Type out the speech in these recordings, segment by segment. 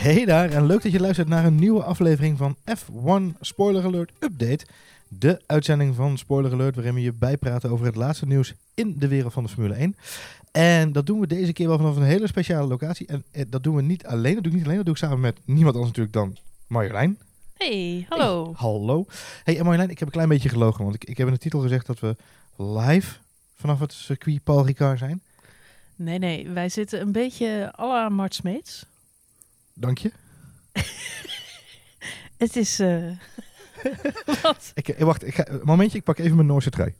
Hey daar, en leuk dat je luistert naar een nieuwe aflevering van F1 Spoiler Alert Update. De uitzending van Spoiler Alert waarin we je bijpraten over het laatste nieuws in de wereld van de Formule 1. En dat doen we deze keer wel vanaf een hele speciale locatie. En eh, dat doen we niet alleen, dat doe ik niet alleen, dat doe ik samen met niemand anders natuurlijk dan Marjolein. Hey, hallo. Hey, hallo. Hey, en Marjolein, ik heb een klein beetje gelogen, want ik, ik heb in de titel gezegd dat we live vanaf het circuit Paul Ricard zijn. Nee, nee, wij zitten een beetje à la Mart Smeets. Dank je. Het is... eh, Wat? Ik, eh, wacht, ik ga, een momentje, ik pak even mijn Noorse trui.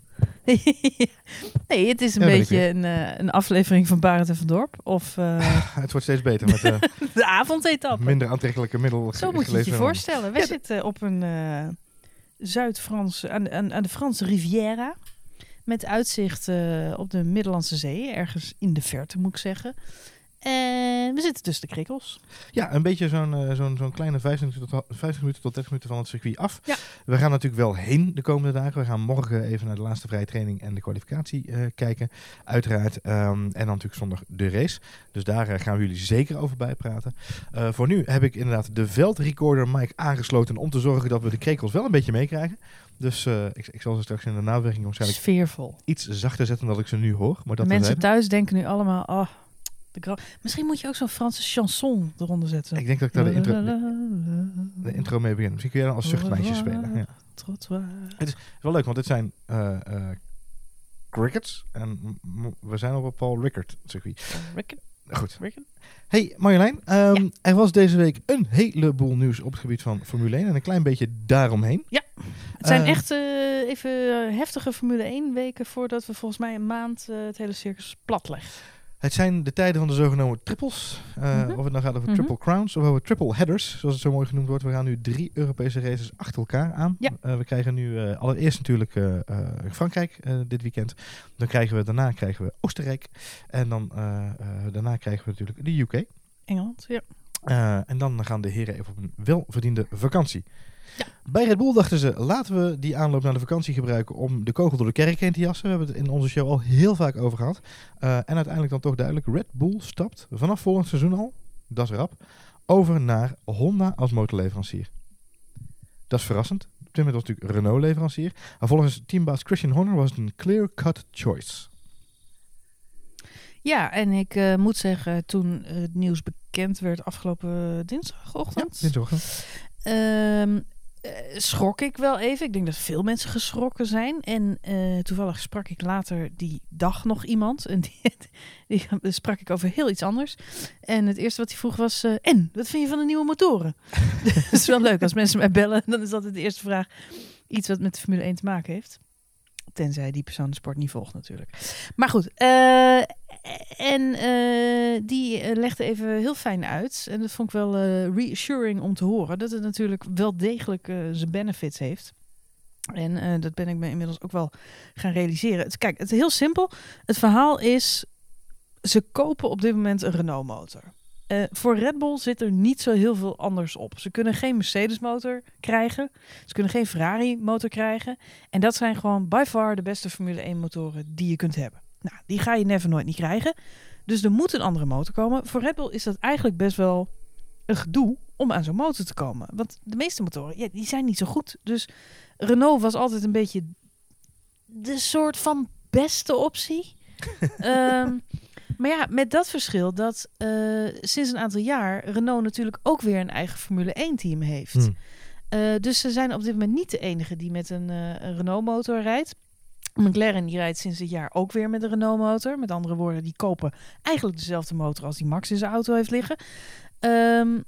nee, het is een Ja, beetje een, eh, een aflevering van Barend en van Dorp. Of eh, Het wordt steeds beter met eh, de avondetappe. minder aantrekkelijke middel. Zo moet je het je voorstellen. Wij Ja, zitten op een eh Zuid-Frans, aan, aan, aan de Franse Riviera. Met uitzicht eh, op de Middellandse Zee. Ergens in de verte, moet ik zeggen. En we zitten tussen de krikkels. Ja, een beetje zo'n eh, zo'n zo'n kleine 25 tot, 50 minuten tot 30 minuten van het circuit af. Ja. We gaan natuurlijk wel heen de komende dagen. We gaan morgen even naar de laatste vrije training en de kwalificatie eh, kijken. Uiteraard. Ehm, en dan natuurlijk zondag de race. Dus daar eh, gaan we jullie zeker over bijpraten. Eh voor nu heb ik inderdaad de veldrecorder mic aangesloten om te zorgen dat we de krekels wel een beetje meekrijgen. Dus eh, ik, ik zal ze straks in de nawerking waarschijnlijk Sfeervol. iets zachter zetten dan dat ik ze nu hoor. Maar dat Mensen thuis denken nu allemaal, oh, de gra- Misschien moet je ook zo'n Franse chanson eronder zetten. Ik denk dat ik daar de intro, de intro mee begin. Misschien kun jij dan als zuchtmeisje spelen. Ja. Trottoir. Het is wel leuk, want dit zijn eh, eh, crickets. En we zijn op een Paul Rickard circuit. Ricken, Goed. Ricken. Hey Marjolein, ehm, Ja. er was deze week een heleboel nieuws op het gebied van Formule 1. En een klein beetje daaromheen. Het zijn Eh, echt even heftige Formule 1 weken voordat we volgens mij een maand het hele circus plat leggen. Het zijn de tijden van de zogenoemde triples. Eh, Mhm. Of het nou gaat over Mhm. triple crowns of over triple headers, zoals het zo mooi genoemd wordt. We gaan nu drie Europese races achter elkaar aan. Ja. Eh, we krijgen nu eh, allereerst natuurlijk Frankrijk dit weekend. Dan krijgen we, daarna krijgen we Oostenrijk. En dan daarna krijgen we natuurlijk de UK. Engeland, ja. En dan gaan de heren even op een welverdiende vakantie. Ja. Bij Red Bull dachten ze, laten we die aanloop naar de vakantie gebruiken om de kogel door de kerk heen te jassen. We hebben het in onze show al heel vaak over gehad. Eh, en uiteindelijk dan toch duidelijk, Red Bull stapt vanaf volgend seizoen al, dat is rap, over naar Honda als motorleverancier. Dat is verrassend. Op dit moment was natuurlijk Renault leverancier. Maar volgens teambaas Christian Horner was het een clear-cut choice. Ja, en ik eh, moet zeggen, toen het nieuws bekend werd afgelopen dinsdagochtend, dinsdagochtend. ehm, eh, schrok ik wel even. Ik denk dat veel mensen geschrokken zijn. En eh, toevallig sprak ik later die dag nog iemand. En die, sprak ik over heel iets anders. En het eerste wat hij vroeg was... eh, en, wat vind je van de nieuwe motoren? dat is wel leuk. Als mensen mij bellen, dan is altijd de eerste vraag... iets wat met de Formule 1 te maken heeft. Tenzij die persoon de sport niet volgt natuurlijk. Maar goed, en eh, die eh, legde even heel fijn uit. En dat vond ik wel eh, reassuring om te horen. Dat het natuurlijk wel degelijk zijn benefits heeft. En dat ben ik me inmiddels ook wel gaan realiseren. Kijk, het is heel simpel. Het verhaal is, ze kopen op dit moment een Renault motor. Voor Red Bull zit er niet zo heel veel anders op. Ze kunnen geen Mercedes motor krijgen. Ze kunnen geen Ferrari motor krijgen. En dat zijn gewoon by far de beste Formule 1 motoren die je kunt hebben. Nou, die ga je never nooit niet krijgen. Dus er moet een andere motor komen. Voor Red Bull is dat eigenlijk best wel een gedoe om aan zo'n motor te komen. Want de meeste motoren, ja, die zijn niet zo goed. Dus Renault was altijd een beetje de soort van beste optie. Ehm, maar ja, met dat verschil dat eh, sinds een aantal jaar Renault natuurlijk ook weer een eigen Formule 1 team heeft. Hmm. Eh, dus ze zijn op dit moment niet de enige die met een, eh, een Renault-motor rijdt. McLaren die rijdt sinds dit jaar ook weer met een Renault-motor. Met andere woorden, die kopen eigenlijk dezelfde motor als die Max in zijn auto heeft liggen. Ehm,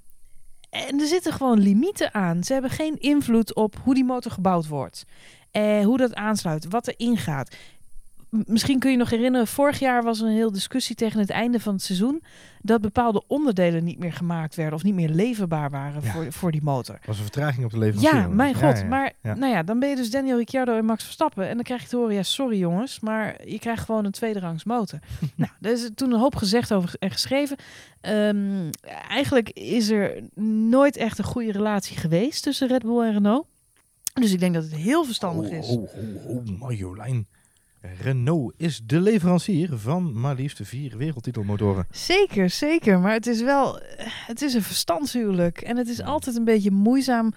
en er zitten gewoon limieten aan. Ze hebben geen invloed op hoe die motor gebouwd wordt. Eh, hoe dat aansluit, wat er ingaat. Misschien kun je nog herinneren, vorig jaar was er een heel discussie tegen het einde van het seizoen. dat bepaalde onderdelen niet meer gemaakt werden of niet meer leverbaar waren Ja. voor, voor die motor. was een vertraging op de leverancier. Ja, mijn god. ja, ja. Maar nou ja, dan ben je dus Daniel Ricciardo en Max Verstappen. En dan krijg je te horen, ja, sorry jongens, maar je krijgt gewoon een tweederangs motor. nou, er is toen een hoop gezegd over en geschreven. Ehm, eigenlijk is er nooit echt een goede relatie geweest tussen Red Bull en Renault. Dus ik denk dat het heel verstandig Oh, is. oh, oh, oh, Marjolein. Renault is de leverancier van maar liefst vier wereldtitelmotoren. Zeker, zeker. Maar het is wel, het is een verstandshuwelijk. En het is altijd een beetje moeizaam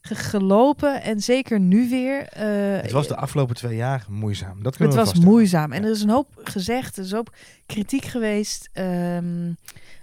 ge- gelopen. En zeker nu weer. eh, Het was de afgelopen twee jaar moeizaam. Dat Het kunnen we was moeizaam. En er is een hoop gezegd, er is hoop kritiek geweest. Ehm,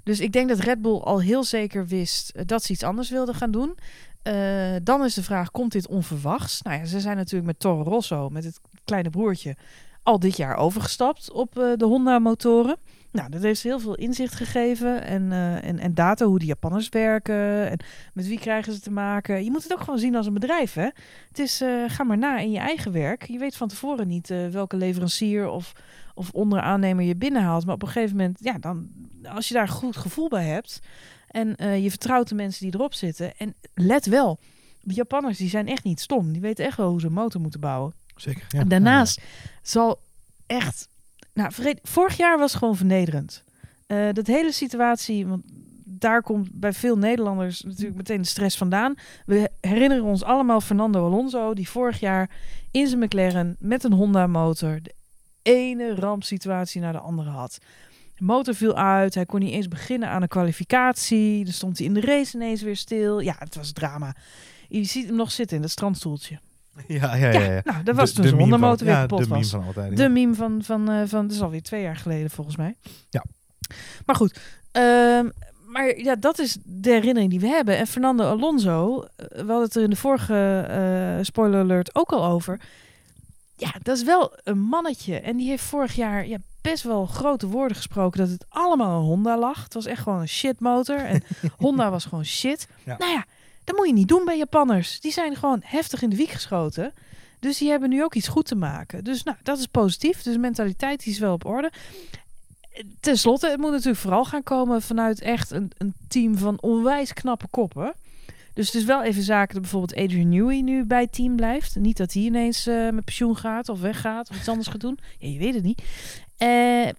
dus ik denk dat Red Bull al heel zeker wist eh, dat ze iets anders wilden gaan doen. Eh, dan is de vraag, komt dit onverwachts? Nou ja, ze zijn natuurlijk met Toro Rosso, met het kleine broertje, al dit jaar overgestapt op eh, de Honda-motoren. Nou, dat heeft heel veel inzicht gegeven en, eh, en, en data, hoe die Japanners werken en met wie krijgen ze te maken. Je moet het ook gewoon zien als een bedrijf, hè? Het is, eh, ga maar na in je eigen werk. Je weet van tevoren niet eh, welke leverancier of, of onderaannemer je binnenhaalt. Maar op een gegeven moment, ja, dan, als je daar een goed gevoel bij hebt en je vertrouwt de mensen die erop zitten. En let wel, de Japanners die zijn echt niet stom. Die weten echt wel hoe ze een motor moeten bouwen. Zeker. Ja. En daarnaast zal echt. Nou, vorig jaar was gewoon vernederend. Eh, dat hele situatie, want daar komt bij veel Nederlanders natuurlijk meteen de stress vandaan. We herinneren ons allemaal Fernando Alonso, die vorig jaar in zijn McLaren met een Honda-motor de ene rampsituatie naar de andere had. De motor viel uit, hij kon niet eens beginnen aan een kwalificatie. Dan stond hij in de race ineens weer stil. Ja, het was drama. Je ziet hem nog zitten in dat strandstoeltje. Ja, ja, ja. ja, Nou, dat was De- toen de zijn meme van- Honda-motor weer ja, kapot de meme was. van altijd. De meme van, van, eh, van, dat is alweer twee jaar geleden volgens mij. Ja. Maar goed, ehm, maar ja, dat is de herinnering die we hebben. En Fernando Alonso, eh, we hadden het er in de vorige eh, spoiler alert ook al over. Ja, dat is wel een mannetje. En die heeft vorig jaar ja, best wel grote woorden gesproken dat het allemaal een Honda lag. Het was echt gewoon een shitmotor. En Honda was gewoon shit. Ja. Nou ja, dat moet je niet doen bij Japanners. Die zijn gewoon heftig in de wiek geschoten. Dus die hebben nu ook iets goed te maken. Dus nou, dat is positief. Dus de mentaliteit is wel op orde. Ten slotte, het moet natuurlijk vooral gaan komen vanuit echt een, een team van onwijs knappe koppen. Dus het is wel even zaken dat bijvoorbeeld Adrian Newey nu bij het team blijft. Niet dat hij ineens eh, met pensioen gaat of weggaat of iets anders gaat doen. Je weet het niet. Eh,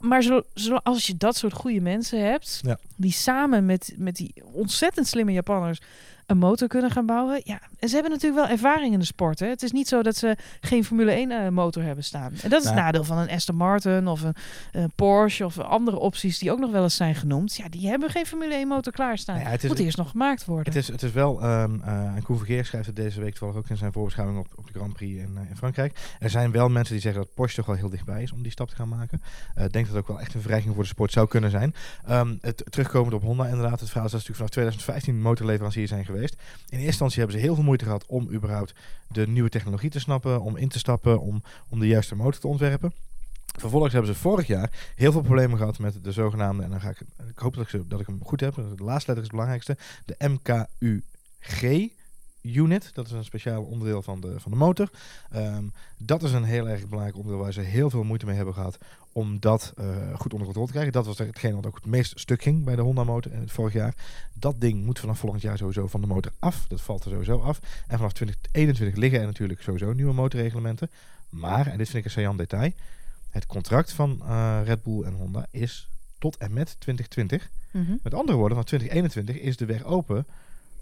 maar zo, zo, als je dat soort goede mensen hebt, Ja. die samen met, met die ontzettend slimme Japanners een motor kunnen gaan bouwen. Ja, en ze hebben natuurlijk wel ervaring in de sport. Hè. Het is niet zo dat ze geen Formule 1 eh, motor hebben staan. En dat is het nadeel van een Aston Martin of een, een Porsche of andere opties die ook nog wel eens zijn genoemd. Ja, die hebben geen Formule 1 motor klaarstaan. Nou ja, het is- Moet eerst nog gemaakt worden. Het is, het is wel, ehm eh, en Koen Vergeer schrijft het deze week toevallig ook in zijn voorbeschouwing op, op de Grand Prix in, eh, in Frankrijk. Er zijn wel mensen die zeggen dat Porsche toch wel heel dichtbij is om die stap te gaan maken. Eh, Ik denk dat het ook wel echt een verrijking voor de sport zou kunnen zijn. Ehm, het terugkomend op Honda inderdaad, het verhaal is dat ze natuurlijk vanaf 2015 motorleverancier zijn geweest. In eerste instantie hebben ze heel veel moeite gehad om überhaupt de nieuwe technologie te snappen, om in te stappen, om, om de juiste motor te ontwerpen. Vervolgens hebben ze vorig jaar heel veel problemen gehad met de zogenaamde, en dan ga ik, ik hoop dat ik, dat ik hem goed heb, de laatste letter is het belangrijkste, de MKUG unit. Dat is een speciaal onderdeel van de, van de motor. Ehm, dat is een heel erg belangrijk onderdeel waar ze heel veel moeite mee hebben gehad om dat eh, goed onder controle te krijgen. Dat was hetgeen wat ook het meest stuk ging bij de Honda motor in het vorig jaar. Dat ding moet vanaf volgend jaar sowieso van de motor af. Dat valt er sowieso af. En vanaf 2021 liggen er natuurlijk sowieso nieuwe motorreglementen. Maar, en dit vind ik een saillant detail, het contract van eh, Red Bull en Honda is tot en met 2020. Mhm. Met andere woorden, van 2021 is de weg open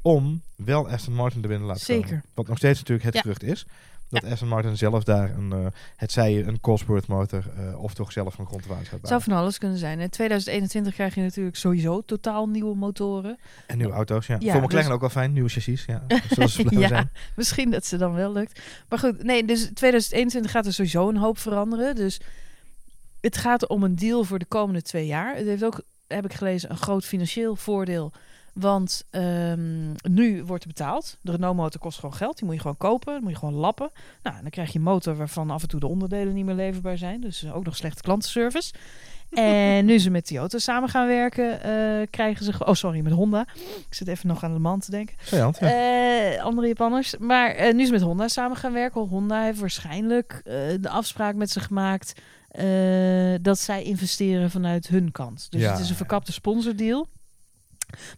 om wel Aston Martin er binnen te laten Zeker. komen. Wat nog steeds natuurlijk het Ja. gerucht is. Dat Aston Martin zelf daar een, eh, het zij een Cosworth motor eh, of toch zelf van grond te water gaat Het zou van alles kunnen zijn. In 2021 krijg je natuurlijk sowieso totaal nieuwe motoren. En nieuwe auto's, ja. Ja, Voor McLaren dus- ook wel fijn, nieuwe chassis, ja. Zoals ze Ja. zijn. Misschien dat ze dan wel lukt. Maar goed, nee, dus 2021 gaat er sowieso een hoop veranderen. Dus het gaat om een deal voor de komende twee jaar. Het heeft ook, heb ik gelezen, een groot financieel voordeel. Want ehm, nu wordt er betaald. De Renault motor kost gewoon geld. Die moet je gewoon kopen. Dan moet je gewoon lappen. Nou, en dan krijg je een motor waarvan af en toe de onderdelen niet meer leverbaar zijn. Dus eh, ook nog slechte klantenservice. En nu ze met Toyota samen gaan werken, eh, krijgen ze... Oh, sorry, met Honda. Ik zit even nog aan de man te denken. Ja. Eh, andere Japanners. Maar nu ze met Honda samen gaan werken. Honda heeft waarschijnlijk de afspraak met ze gemaakt dat zij investeren vanuit hun kant. Dus Ja, het is een verkapte sponsordeal.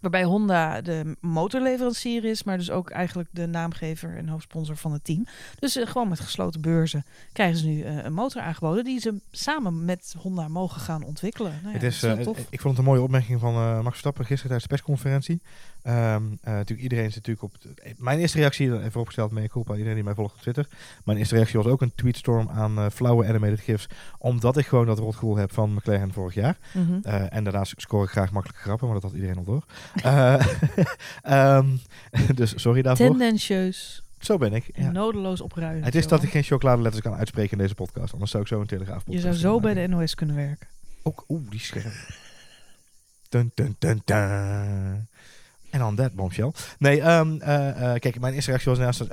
Waarbij Honda de motorleverancier is, maar dus ook eigenlijk de naamgever en hoofdsponsor van het team. Dus eh, gewoon met gesloten beurzen krijgen ze nu eh, een motor aangeboden die ze samen met Honda mogen gaan ontwikkelen. Nou ja, het is, eh, ik vond het een mooie opmerking van Max Verstappen gisteren tijdens de persconferentie. Ehm, eh, natuurlijk, iedereen zit natuurlijk op. de- mijn eerste reactie, even vooropgesteld, mee culpa, iedereen die mij volgt op Twitter. Mijn eerste reactie was ook een tweetstorm aan eh, flauwe animated gifs. Omdat ik gewoon dat rotgevoel heb van McLaren vorig jaar. Mhm. Eh, en daarnaast score ik graag makkelijke grappen, maar dat had iedereen al door. Eh, ehm, dus sorry daarvoor. Tendentieus Zo ben ik. Ja. nodeloos opruimen. Het is dat ik geen chocoladeletters kan uitspreken in deze podcast. Anders zou ik zo een telegraaf Je zou zo bij de NOS kunnen werken. Ook, oeh, die scherp. Dun, dun, dun, dun. En dan dat bombshell. Nee, ehm, eh, eh, kijk, mijn eerste reactie was naast...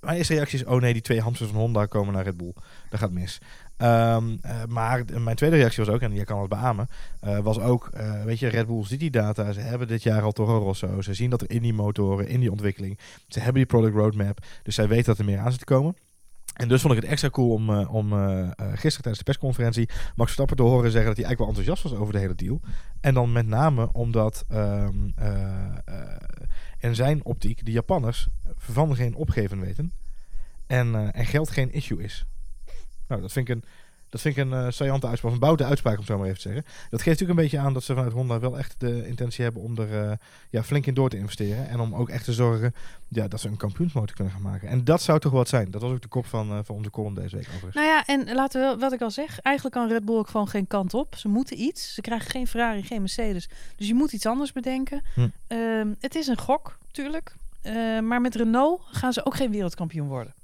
mijn eerste reactie is, oh nee, die twee hamsters van Honda komen naar Red Bull. Dat gaat mis. Ehm, eh, maar mijn tweede reactie was ook, en jij kan het beamen, eh, was ook, eh, weet je, Red Bull ziet die data. Ze hebben dit jaar al Toro Rosso. Ze zien dat er in die motoren, in die ontwikkeling, ze hebben die product roadmap. Dus zij weten dat er meer aan zit te komen. En dus vond ik het extra cool om, eh, gisteren tijdens de persconferentie Max Verstappen te horen zeggen dat hij eigenlijk wel enthousiast was over de hele deal. En dan met name omdat ehm, eh, eh, in zijn optiek de Japanners van geen opgeven weten. En, en geld geen issue is. Nou, dat vind ik een, dat vind ik een eh saillante uitspraak, een boute uitspraak om het zo maar even te zeggen. Dat geeft natuurlijk een beetje aan dat ze vanuit Honda wel echt de intentie hebben om er eh, ja, flink in door te investeren. En om ook echt te zorgen ja, dat ze een kampioensmotor kunnen gaan maken. En dat zou toch wat zijn. Dat was ook de kop van, eh, van onze column deze week overigens. Nou ja, en laten we, wat ik al zeg, eigenlijk kan Red Bull ook gewoon geen kant op. Ze moeten iets. Ze krijgen geen Ferrari, geen Mercedes. Dus je moet iets anders bedenken. Hm. Ehm, het is een gok, tuurlijk. Eh, maar met Renault gaan ze ook geen wereldkampioen worden.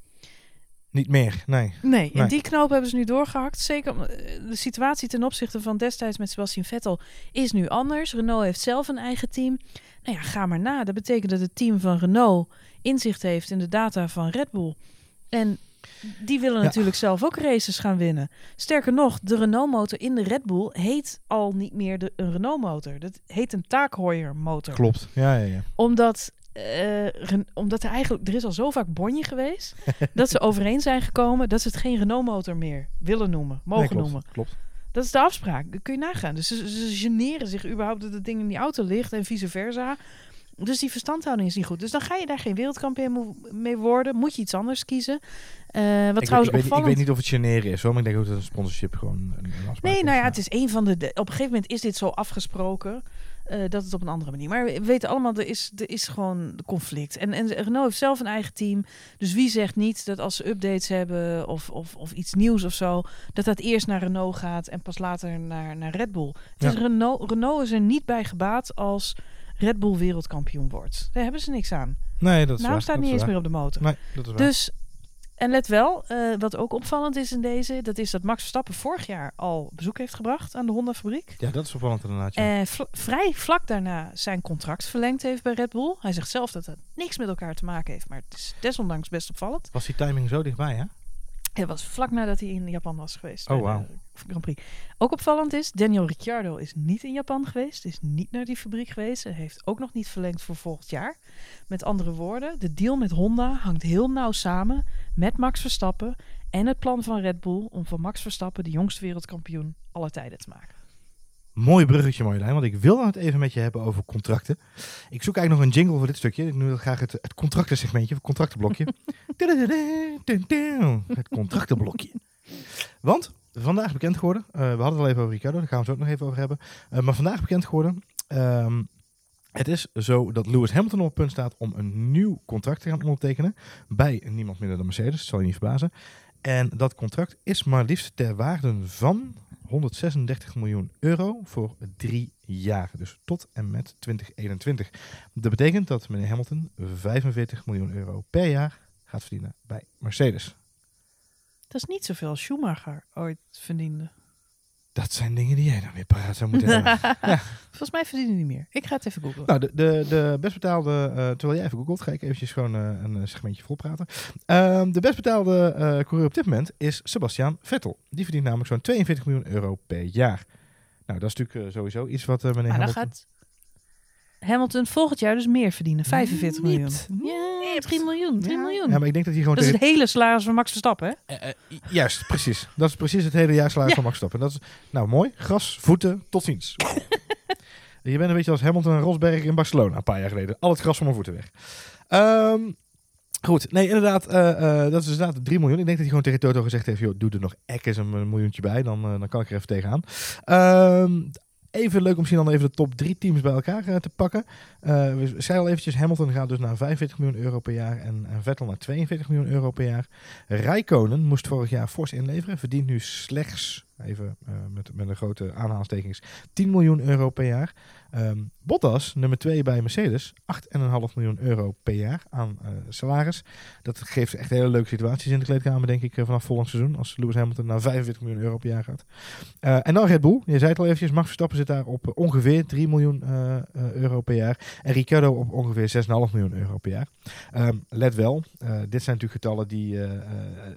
Niet meer, nee. Nee, en Nee. die knoop hebben ze nu doorgehakt. Zeker eh, de situatie ten opzichte van destijds met Sebastian Vettel is nu anders. Renault heeft zelf een eigen team. Nou ja, ga maar na. Dat betekent dat het team van Renault inzicht heeft in de data van Red Bull. En die willen Ja. natuurlijk zelf ook races gaan winnen. Sterker nog, de Renault-motor in de Red Bull heet al niet meer de, een Renault-motor. Dat heet een Taakheuer-motor Klopt. Ja, ja, ja. omdat, eh, omdat er eigenlijk, er is al zo vaak bonje geweest, dat ze overeen zijn gekomen dat ze het geen Renault-motor meer willen noemen, mogen Nee, klopt, noemen. Klopt. Dat is de afspraak. Dat kun je nagaan. Dus ze, ze generen zich überhaupt dat het ding in die auto ligt en vice versa. Dus die verstandhouding is niet goed. Dus dan ga je daar geen wereldkampioen mee worden. Moet je iets anders kiezen. Eh, wat ik, trouwens weet, ik, weet, ik weet niet of het generen is hoor, maar ik denk ook dat een sponsorship gewoon een, Nee, nou ja, is. het is een van de- Op een gegeven moment is dit zo afgesproken. Eh, dat het op een andere manier. Maar we weten allemaal, er is, er is gewoon conflict. En, en Renault heeft zelf een eigen team. Dus wie zegt niet dat als ze updates hebben of, of, of iets nieuws of zo, dat dat eerst naar Renault gaat en pas later naar, naar Red Bull. Ja. Dus Renault, Renault is er niet bij gebaat als Red Bull wereldkampioen wordt. Daar hebben ze niks aan. Nee, dat is Nou waar. staat niet eens waar. meer op de motor. Nee, dat is waar. Dus, en let wel, eh, wat ook opvallend is in deze, dat is dat Max Verstappen vorig jaar al bezoek heeft gebracht aan de Honda-fabriek. ja, dat is opvallend inderdaad. Ja. Vl- vrij vlak daarna zijn contract verlengd heeft bij Red Bull. Hij zegt zelf dat het niks met elkaar te maken heeft, maar het is desondanks best opvallend. Was die timing zo dichtbij, hè? Het was vlak nadat hij in Japan was geweest. Oh, bij Grand Prix. Ook opvallend is, Daniel Ricciardo is niet in Japan geweest. Is niet naar die fabriek geweest. En heeft ook nog niet verlengd voor volgend jaar. Met andere woorden, de deal met Honda hangt heel nauw samen met Max Verstappen. En het plan van Red Bull om van Max Verstappen de jongste wereldkampioen aller tijden te maken. Mooi bruggetje, Marjolein, want ik wil het even met je hebben over contracten. Ik zoek eigenlijk nog een jingle voor dit stukje. Ik wil graag het, het contractensegmentje, het contractenblokje. het contractenblokje. Want vandaag bekend geworden, eh, we hadden het al even over Ricardo, daar gaan we het ook nog even over hebben. Eh, maar vandaag bekend geworden, ehm, het is zo dat Lewis Hamilton op het punt staat om een nieuw contract te gaan ondertekenen bij niemand minder dan Mercedes, dat zal je niet verbazen. En dat contract is maar liefst ter waarde van 136 miljoen euro voor drie jaar. Dus tot en met 2021. Dat betekent dat meneer Hamilton 45 miljoen euro per jaar gaat verdienen bij Mercedes. Dat is niet zoveel als Schumacher ooit verdiende. Dat zijn dingen die jij dan weer paraat zou moeten hebben. Volgens mij verdiende hij meer. Ik ga het even googlen. Nou, de, de, de best betaalde, eh, terwijl jij even googelt, ga ik eventjes gewoon eh, een eh, segmentje volpraten. Ehm de best betaalde coureur op dit moment is Sebastian Vettel. Die verdient namelijk zo'n 42 miljoen euro per jaar. Nou, dat is natuurlijk sowieso iets wat meneer maar dan Hamilton... gaat Hamilton volgend jaar dus meer verdienen. 45 miljoen. Ja, 3 miljoen. 3 Ja. miljoen. Ja, maar ik denk dat hij gewoon dat is tegen- het hele salaris van Max Verstappen, hè? Eh, eh, juist, precies. Dat is precies het hele jaarsalaris Ja. van Max Verstappen. Dat is, nou, mooi. Gras, voeten, tot ziens. Je bent een beetje als Hamilton en Rosberg in Barcelona een paar jaar geleden. Al het gras van mijn voeten weg. Ehm, goed, nee, inderdaad, eh, eh, dat is inderdaad 3 miljoen. Ik denk dat hij gewoon tegen Toto gezegd heeft, joh, doe er nog ekkes een, een miljoentje bij, dan, eh, dan kan ik er even tegenaan. Ehm, even leuk om misschien dan even de top drie teams bij elkaar eh, te pakken. Eh, we zeiden al eventjes, Hamilton gaat dus naar 45 miljoen euro per jaar en, en Vettel naar 42 miljoen euro per jaar. Rijkonen moest vorig jaar fors inleveren, verdient nu slechts, even eh, met, met een grote aanhalingstekens, 10 miljoen euro per jaar. Ehm, Bottas, nummer 2 bij Mercedes, 8,5 miljoen euro per jaar aan eh, salaris. Dat geeft echt hele leuke situaties in de kleedkamer, denk ik, eh, vanaf volgend seizoen. Als Lewis Hamilton naar 45 miljoen euro per jaar gaat. En dan Red Bull. Je zei het al eventjes, Max Verstappen zit daar op ongeveer 3 miljoen euro per jaar. En Ricciardo op ongeveer 6,5 miljoen euro per jaar. Ehm, let wel, dit zijn natuurlijk getallen die,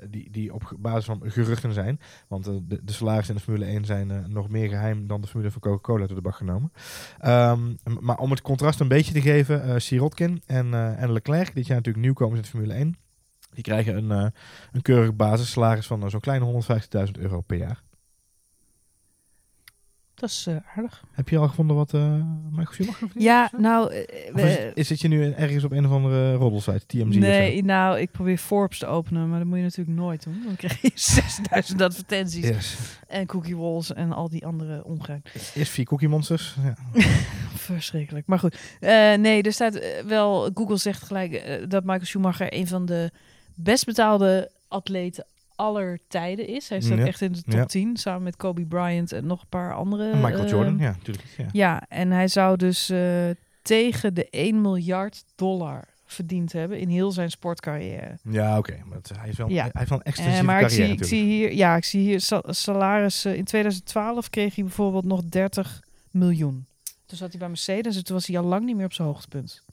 die, die op basis van geruchten zijn. Want de, de in de Formule 1 zijn eh, nog meer geheim dan de Formule van Coca-Cola door de bak genomen. Ehm, maar om het contrast een beetje te geven, eh Sirotkin en, eh, en Leclerc, dit jaar natuurlijk nieuwkomers in de Formule 1, die krijgen een, een keurig basissalaris van zo'n kleine 150.000 euro per jaar. Dat is eh, aardig. Heb je al gevonden wat eh Michael Schumacher verdient? Ja, nou... eh, Of is, is, zit je nu ergens op een of andere roddelsite, TMZ of nee, nou, ik probeer Forbes te openen, maar dat moet je natuurlijk nooit doen. Dan krijg je 6000 advertenties Yes. en cookie walls en al die andere ongein. Eerst vier Cookie Monsters. Ja. Verschrikkelijk. Maar goed, nee, er staat wel, Google zegt gelijk dat Michael Schumacher een van de best betaalde atleten aller tijden is. Hij staat Ja, echt in de top ja. 10, samen met Kobe Bryant en nog een paar andere. En Michael eh, Jordan, ja, natuurlijk. Ja. Ja, en hij zou dus eh, tegen de 1 miljard dollar verdiend hebben in heel zijn sportcarrière. Ja, oké. Maar het- hij, is wel, Ja. hij heeft wel een Eh, extensieve maar ik carrière zie, ik zie hier, ja, ik zie hier sa- salaris. eh, in 2012 kreeg hij bijvoorbeeld nog 30 miljoen. Toen zat hij bij Mercedes en toen was hij al lang niet meer op zijn hoogtepunt.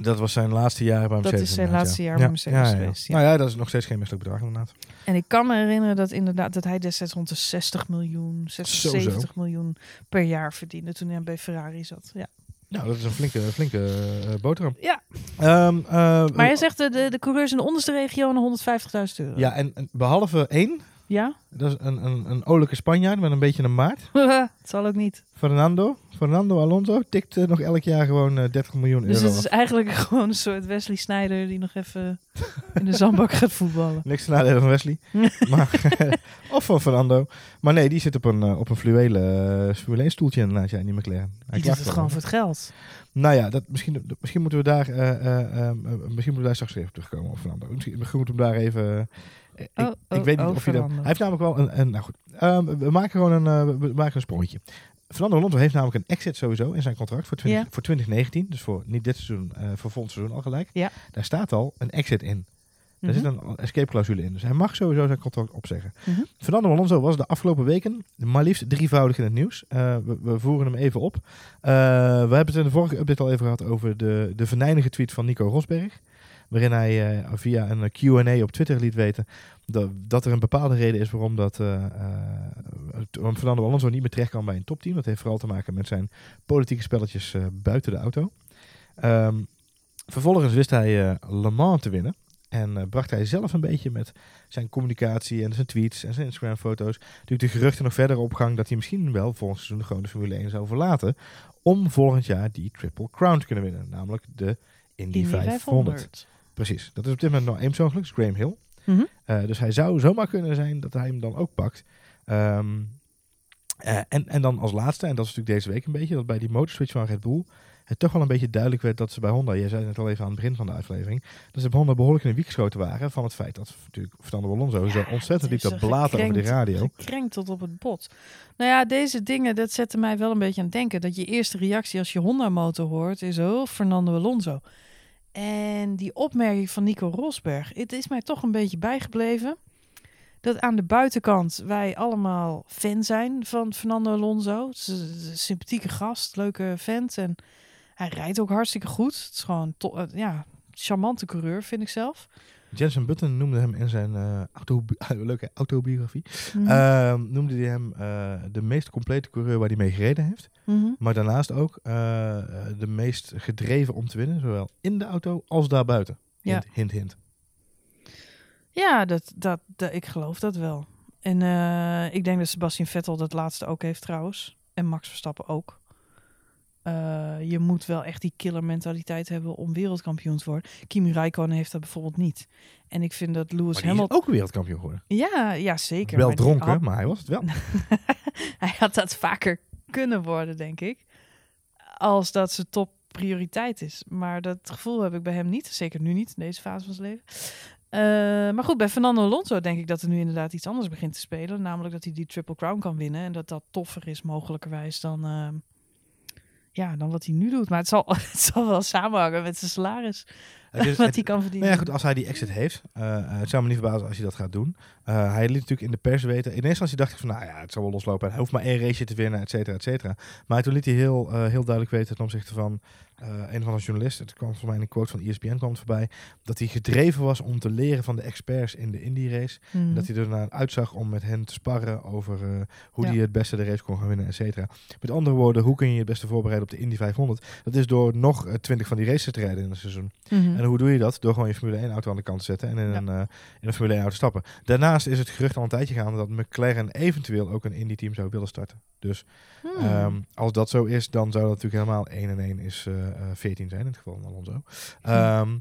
Dat was zijn laatste jaar bij Dat Mercedes. is zijn laatste ja. jaar bij Ja, Mercedes ja, ja. geweest. Nou ja, dat is nog steeds geen misselijk bedrag inderdaad. En ik kan me herinneren dat inderdaad dat hij destijds rond de 60 miljoen, 60, Zo, zo. 70 miljoen per jaar verdiende toen hij bij Ferrari zat. Ja. Nou, dat is een flinke, flinke eh, boterham. Ja. Ehm, eh, Maar hij zegt de, de, de coureurs in de onderste regio een 150.000 euro. Ja, en, en behalve één, Ja? dat is een, een, een olijke Spanjaard met een beetje een maart. het zal ook niet. Fernando, Fernando Alonso tikt eh, nog elk jaar gewoon eh, 30 miljoen Dus euro het is eigenlijk gewoon een soort Wesley Snyder die nog even in de zandbak gaat voetballen. Niks te nadelen van Wesley. maar, of van Fernando. Maar nee, die zit op een, eh, op een fluwelen uh, Formule 1 stoeltje inderdaad, ja, in die McLaren. Hij Die doet het gewoon voor het geld. Nou ja, dat, misschien, misschien moeten we daar, eh, eh, eh, eh, misschien moeten we daar straks even terugkomen op Fernando. Misschien, misschien moeten we hem daar even. Ik, Oh, ik oh, weet niet oh, of je dat. Hij heeft namelijk wel een. een nou goed, Ehm, we maken gewoon een, eh, we maken een sprongetje. Fernando Alonso heeft namelijk een exit sowieso in zijn contract voor, 20, Ja. voor 2019. Dus voor niet dit seizoen, eh, voor volgend seizoen al gelijk. Ja. Daar staat al een exit in. Daar Mhm. zit een escape clausule in. Dus hij mag sowieso zijn contract opzeggen. Mhm. Fernando Alonso was de afgelopen weken maar liefst drievoudig in het nieuws. Eh, we, we voeren hem even op. We hebben het in de vorige update al even gehad over de, de venijnige tweet van Nico Rosberg. Waarin hij eh, via een Q&A op Twitter liet weten dat, dat er een bepaalde reden is waarom, dat, het- waarom Fernando Alonso niet meer terecht kan bij een topteam. Dat heeft vooral te maken met zijn politieke spelletjes buiten de auto. Ehm, vervolgens wist hij Le Mans te winnen. En bracht hij zelf een beetje met zijn communicatie en zijn tweets en zijn Instagram-foto's natuurlijk de geruchten nog verder op gang dat hij misschien wel volgend seizoen gewoon de Formule 1 zou verlaten. Om volgend jaar die Triple Crown te kunnen winnen. Namelijk de Indy, Indy 500. 500. Precies. Dat is op dit moment nog gelukkig, Graham Hill. Mhm. Eh, dus hij zou zomaar kunnen zijn dat hij hem dan ook pakt. Ehm, eh, en, en dan als laatste, en dat is natuurlijk deze week een beetje, dat bij die motorswitch van Red Bull het toch wel een beetje duidelijk werd dat ze bij Honda, jij zei het net al even aan het begin van de aflevering, dat ze bij Honda behoorlijk in de wiek geschoten waren van het feit dat natuurlijk Fernando Alonso Ja, zo ontzettend liep het dat blaten over de radio. Gekrenkt tot op het bot. Nou ja, deze dingen, dat zette mij wel een beetje aan het denken. Dat je eerste reactie als je Honda-motor hoort is, oh, Fernando Alonso. En die opmerking van Nico Rosberg, het is mij toch een beetje bijgebleven. Dat aan de buitenkant wij allemaal fan zijn van Fernando Alonso. Een sympathieke gast, leuke vent. En hij rijdt ook hartstikke goed. Het is gewoon, to- eh, ja, charmante coureur, vind ik zelf. Jensen Button noemde hem in zijn eh leuke autobiografie, Mhm. ehm, noemde hij hem eh, de meest complete coureur waar hij mee gereden heeft. Mhm. Maar daarnaast ook eh, de meest gedreven om te winnen, zowel in de auto als daarbuiten. Ja. Hint, hint, hint. Ja, dat, dat, dat, ik geloof dat wel. En ik denk dat Sebastian Vettel dat laatste ook heeft trouwens. En Max Verstappen ook. Eh, je moet wel echt die killer mentaliteit hebben om wereldkampioen te worden. Kimi Räikkönen heeft dat bijvoorbeeld niet. En ik vind dat Lewis Hamilton... ook wereldkampioen geworden. Ja, ja, zeker. Wel maar dronken, had- maar hij was het wel. hij had dat vaker kunnen worden, denk ik. Als dat zijn top prioriteit is. Maar dat gevoel heb ik bij hem niet. Zeker nu niet, in deze fase van zijn leven. Eh, maar goed, bij Fernando Alonso denk ik dat er nu inderdaad iets anders begint te spelen. Namelijk dat hij die Triple Crown kan winnen. En dat dat toffer is mogelijkerwijs dan, eh, ja, dan wat hij nu doet. Maar het zal, het zal wel samenhangen met zijn salaris. Is- wat hij kan verdienen. Maar ja, goed, als hij die exit heeft, eh, het zou me niet verbazen als hij dat gaat doen. Eh, hij liet natuurlijk in de pers weten, in eerste instantie dacht ik van, nou ja, het zal wel loslopen. Hij hoeft maar één race te winnen, et cetera, et cetera. Maar toen liet hij heel, heel duidelijk weten ten opzichte van een van de journalisten, het kwam volgens mij in een quote van ESPN kwam het voorbij, dat hij gedreven was om te leren van de experts in de Indy race. Mhm. En dat hij er naar uitzag om met hen te sparren over hoe Ja. hij het beste de race kon gaan winnen, et cetera. Met andere woorden, hoe kun je je het beste voorbereiden op de Indy 500? Dat is door nog twintig van die races te rijden in een seizoen. Mhm. En hoe doe je dat? Door gewoon je Formule 1 auto aan de kant te zetten en in, Ja. een, eh, in een Formule 1 auto te stappen. Daarnaast is het gerucht al een tijdje gaande dat McLaren eventueel ook een Indy team zou willen starten. Dus Hmm. ehm, als dat zo is, dan zou dat natuurlijk helemaal 1 en 1 is eh, eh, 14 zijn in het geval van Alonso. Ehm,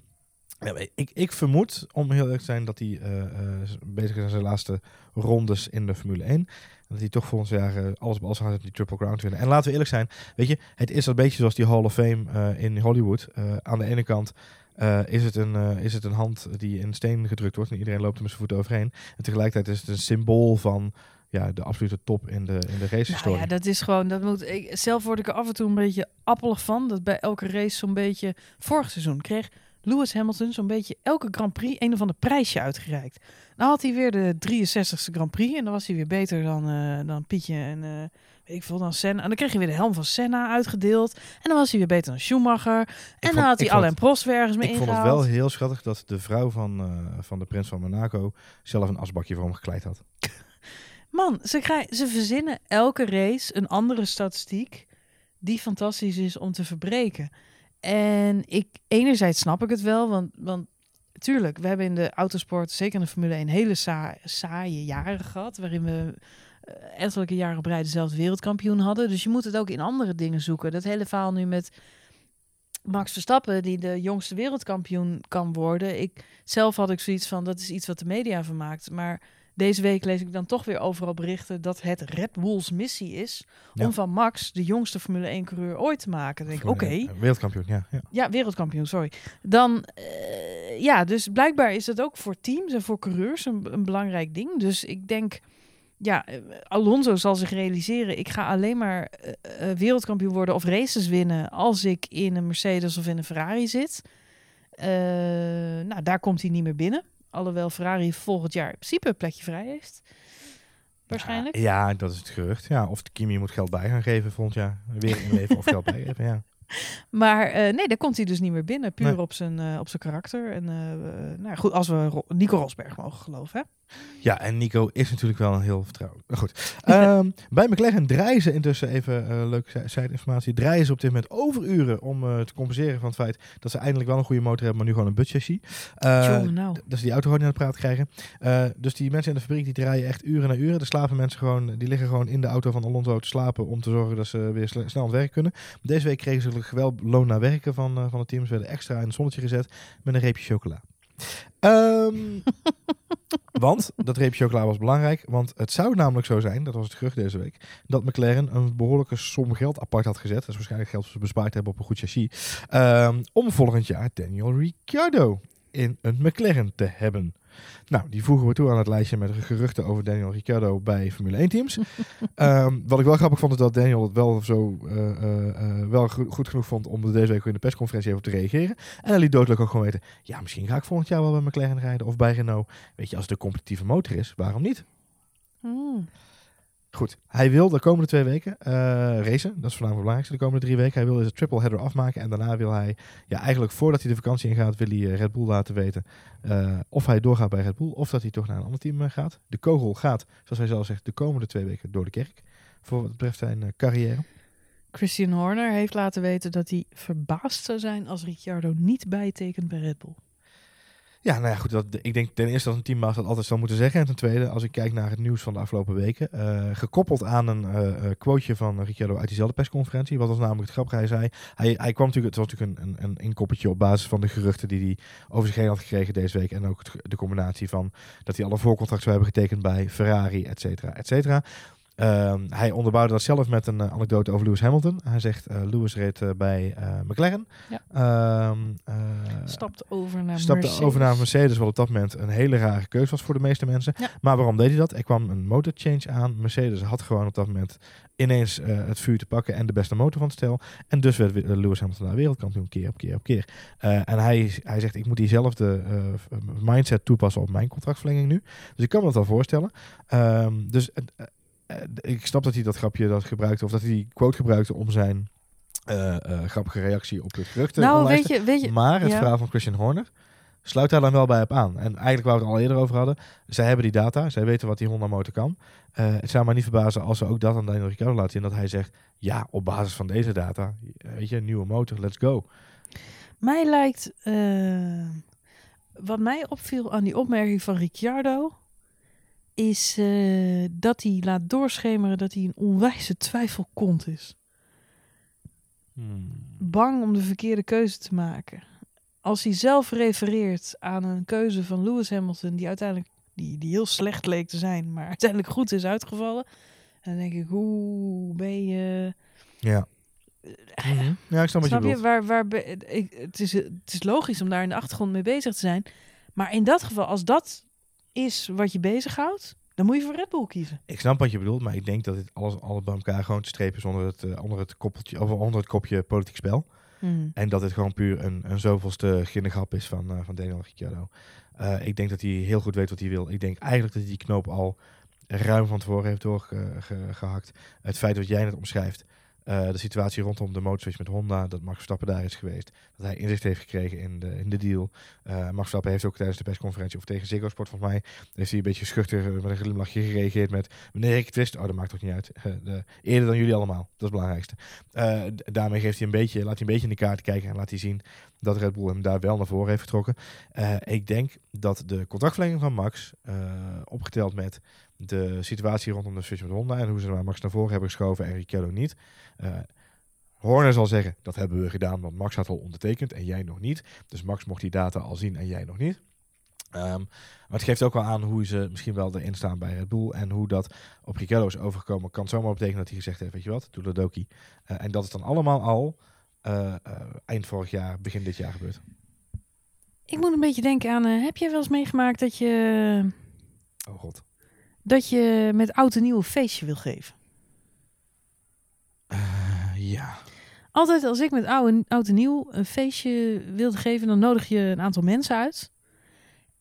ja, ik, ik vermoed, om heel eerlijk te zijn, dat hij eh, eh, bezig is aan zijn laatste rondes in de Formule 1. En dat hij toch volgend jaar eh, alles bij alles gaat die Triple Crown te winnen. En laten we eerlijk zijn, weet je, het is een beetje zoals die Hall of Fame eh, in Hollywood. Eh, aan de ene kant eh, is, het een, eh, is het een hand die in steen gedrukt wordt en iedereen loopt er met zijn voeten overheen. En tegelijkertijd is het een symbool van ja, de absolute top in de, in de Nou racehistorie. ja, dat is gewoon, dat moet, ik, zelf word ik er af en toe een beetje appelig van. Dat bij elke race zo'n beetje, vorig seizoen kreeg Lewis Hamilton zo'n beetje elke Grand Prix een of ander prijsje uitgereikt. Dan had hij weer de 63ste Grand Prix en dan was hij weer beter dan, eh, dan Pietje en ik veel, dan Senna. En dan kreeg hij weer de helm van Senna uitgedeeld en dan was hij weer beter dan Schumacher. En vond- dan had hij vond- Alain Prost weer ergens mee Ik vond het wel heel schattig dat de vrouw van, eh, van de prins van Monaco zelf een asbakje voor hem gekleid had. Man, ze, krijgen, ze verzinnen elke race een andere statistiek die fantastisch is om te verbreken. En ik, enerzijds snap ik het wel, want, want tuurlijk, we hebben in de autosport, zeker in de Formule 1, hele sa saaie jaren gehad, waarin we ettelijke jaren op rij dezelfde wereldkampioen hadden. Dus je moet het ook in andere dingen zoeken. Dat hele verhaal nu met Max Verstappen, die de jongste wereldkampioen kan worden. Ik, zelf had ik zoiets van, dat is iets wat de media van maakt. Maar deze week lees ik dan toch weer overal berichten dat het Red Bulls missie is Ja. om van Max de jongste Formule 1-coureur ooit te maken. Dan denk ik, oké, 1, Wereldkampioen, ja. ja. ja, wereldkampioen, sorry. Dan, eh, ja, dus blijkbaar is dat ook voor teams en voor coureurs een, een belangrijk ding. Dus ik denk, ja, eh, Alonso zal zich realiseren, ik ga alleen maar eh, eh, wereldkampioen worden of races winnen als ik in een Mercedes of in een Ferrari zit. Nou, daar komt hij niet meer binnen. Alhoewel Ferrari volgend jaar in principe een plekje vrij heeft. Waarschijnlijk. Ja, dat is het gerucht. Ja, of de Kimi moet geld bij gaan geven volgend jaar. Weer inleven of geld bijgeven, ja. Maar nee, daar komt hij dus niet meer binnen. Puur Nee. op, zijn, op zijn karakter. En nou goed, als we Ro- Nico Rosberg mogen geloven. Hè? Ja, en Nico is natuurlijk wel een heel vertrouwd. Maar goed. Ehm, bij McLaren draaien ze intussen even eh leuke zij- zijinformatie. Draaien ze op dit moment overuren om eh, te compenseren van het feit dat ze eindelijk wel een goede motor hebben, maar nu gewoon een budgetchassis. Eh, Jongen, nou. dat ze die auto gewoon niet aan het praat krijgen. Eh, dus die mensen in de fabriek die draaien echt uren na uren. Er slapen mensen gewoon, die liggen gewoon in de auto van Alonso te slapen om te zorgen dat ze weer snel aan het werk kunnen. Deze week kregen ze gelukkig wel loon naar werken van, eh, van het team. Ze werden extra in het zonnetje gezet met een reepje chocola. Ehm, want dat reepje chocola was belangrijk. Want het zou namelijk zo zijn, dat was het gerucht deze week, dat McLaren een behoorlijke som geld apart had gezet. Is waarschijnlijk geld dat ze bespaard hebben op een goed chassis. ehm, om volgend jaar Daniel Ricciardo in een McLaren te hebben. Nou, die voegen we toe aan het lijstje met geruchten over Daniel Ricciardo bij Formule 1 teams. Ehm, wat ik wel grappig vond is dat Daniel het wel zo eh, eh, eh, wel go- goed genoeg vond om er deze week in de persconferentie even op te reageren. En hij liet doodelijk ook gewoon weten, ja, misschien ga ik volgend jaar wel bij McLaren rijden of bij Renault. Weet je, als het een competitieve motor is, waarom niet? Hmm. Goed, hij wil de komende twee weken eh, racen. Dat is voornamelijk het belangrijkste. De komende drie weken. Hij wil deze triple header afmaken. En daarna wil hij, ja, eigenlijk voordat hij de vakantie ingaat, wil hij eh, Red Bull laten weten eh, of hij doorgaat bij Red Bull of dat hij toch naar een ander team gaat. De kogel gaat, zoals hij zelf zegt, de komende twee weken door de kerk. Voor wat betreft zijn carrière. Christian Horner heeft laten weten dat hij verbaasd zou zijn als Ricciardo niet bijtekent bij Red Bull. Ja, nou ja, goed. Dat, ik denk ten eerste dat een teambaas dat altijd zou moeten zeggen. En ten tweede, als ik kijk naar het nieuws van de afgelopen weken. eh, gekoppeld aan een eh, quoteje van Ricciardo uit diezelfde persconferentie. Wat was namelijk het grappige. Hij zei, hij, hij kwam natuurlijk, het was natuurlijk een, een, een inkoppertje op basis van de geruchten die hij over zich heen had gekregen deze week. En ook de combinatie van dat hij alle voorcontract zou hebben getekend bij Ferrari, et cetera, et cetera. Ehm, hij onderbouwde dat zelf met een eh, anekdote over Lewis Hamilton. Hij zegt, eh, Lewis reed eh, bij McLaren. Ja. Ehm, eh, Stapt over naar stapte Mercedes. over naar Mercedes, wat op dat moment een hele rare keuze was voor de meeste mensen. Ja. Maar waarom deed hij dat? Er kwam een motor change aan. Mercedes had gewoon op dat moment ineens het vuur te pakken en de beste motor van het stel. En dus werd Lewis Hamilton daar wereldkampioen keer op keer op keer. En hij, hij zegt, ik moet diezelfde mindset toepassen op mijn contractverlenging nu. Dus ik kan me dat wel voorstellen. Ehm, dus ik snap dat hij dat grapje dat gebruikte, of dat hij die quote gebruikte om zijn eh, eh, grappige reactie op het gerucht te Nou, weet je, weet je, Maar het ja. verhaal van Christian Horner sluit daar dan wel bij op aan. En eigenlijk waar we het al eerder over hadden. Zij hebben die data. Zij weten wat die Honda motor kan. Eh, het zou me niet verbazen als ze ook dat aan Daniel Ricciardo laten zien. Dat hij zegt, ja, op basis van deze data. Weet je, nieuwe motor, let's go. Mij lijkt, eh, wat mij opviel aan die opmerking van Ricciardo, is eh, dat hij laat doorschemeren dat hij een onwijze twijfelkont is. Bang om de verkeerde keuze te maken. Als hij zelf refereert aan een keuze van Lewis Hamilton, die uiteindelijk die, die heel slecht leek te zijn, maar uiteindelijk goed is uitgevallen. En dan denk ik, hoe ben je... Ja. Mhm. Ja, ik snap wat je Snap je? bedoelt. Waar, waar, be- ik, het, is, het is logisch om daar in de achtergrond mee bezig te zijn. Maar in dat geval, als dat is wat je bezighoudt, dan moet je voor Red Bull kiezen. Ik snap wat je bedoelt, maar ik denk dat dit alles, alles bij elkaar gewoon te strepen is onder het, eh, onder het, koppeltje, of onder het kopje politiek spel. En dat dit gewoon puur een, een zoveelste ginnegap is van, eh, van Daniel Ricciardo. Eh, ik denk dat hij heel goed weet wat hij wil. Ik denk eigenlijk dat hij die knoop al ruim van tevoren heeft doorgehakt. Het feit wat jij net omschrijft, eh, de situatie rondom de motorswitch met Honda, dat Max Verstappen daar is geweest. Dat hij inzicht heeft gekregen in de, in de deal. Eh, Max Verstappen heeft ook tijdens de persconferentie of tegen Ziggo Sport volgens mij, heeft hij een beetje schuchter eh, met een glimlachje gereageerd met meneer ik het wist. Oh, dat maakt toch niet uit. De- eerder dan jullie allemaal. Dat is het belangrijkste. Daarmee geeft hij een beetje, laat hij een beetje in de kaart kijken en laat hij zien dat Red Bull hem daar wel naar voren heeft getrokken. Ik denk dat de contractverlenging van Max, opgeteld met de situatie rondom de switch met Honda en hoe ze maar Max naar voren hebben geschoven en Ricciardo niet. eh Horner zal zeggen, dat hebben we gedaan, want Max had al ondertekend en jij nog niet. Dus Max mocht die data al zien en jij nog niet. Ehm, maar het geeft ook wel aan hoe ze misschien wel erin staan bij Red Bull. En hoe dat op Ricciardo is overgekomen. Kan zomaar betekenen dat hij gezegd heeft, weet je wat, doe dat dokie. Eh, en dat is dan allemaal al eh, eind vorig jaar, begin dit jaar gebeurd. Ik moet een beetje denken aan, heb jij wel eens meegemaakt dat je, Oh god. Dat je met oud en nieuw een feestje wil geven? Eh, ja. Altijd als ik met oud en, oud en nieuw een feestje wilde geven, dan nodig je een aantal mensen uit.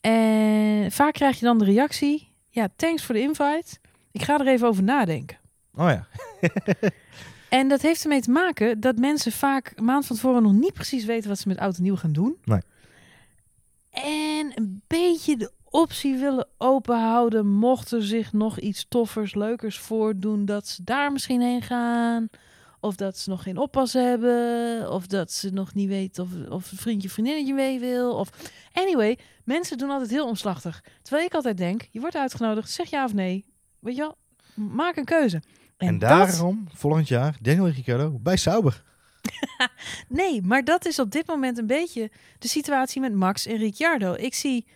En vaak krijg je dan de reactie, ja, thanks voor de invite. Ik ga er even over nadenken. Oh ja. En dat heeft ermee te maken dat mensen vaak een maand van tevoren nog niet precies weten wat ze met oud en nieuw gaan doen. Nee. En een beetje de optie willen openhouden, mocht er zich nog iets toffers, leukers voordoen, dat ze daar misschien heen gaan. Of dat ze nog geen oppas hebben. Of dat ze nog niet weten of, of een vriendje, vriendinnetje mee wil. Of anyway, mensen doen altijd heel omslachtig. Terwijl ik altijd denk, je wordt uitgenodigd, zeg ja of nee. Weet je wel, maak een keuze. En, daarom, volgend jaar, Daniel Ricciardo bij Sauber. Nee, maar dat is op dit moment een beetje de situatie met Max en Ricciardo. Ik zie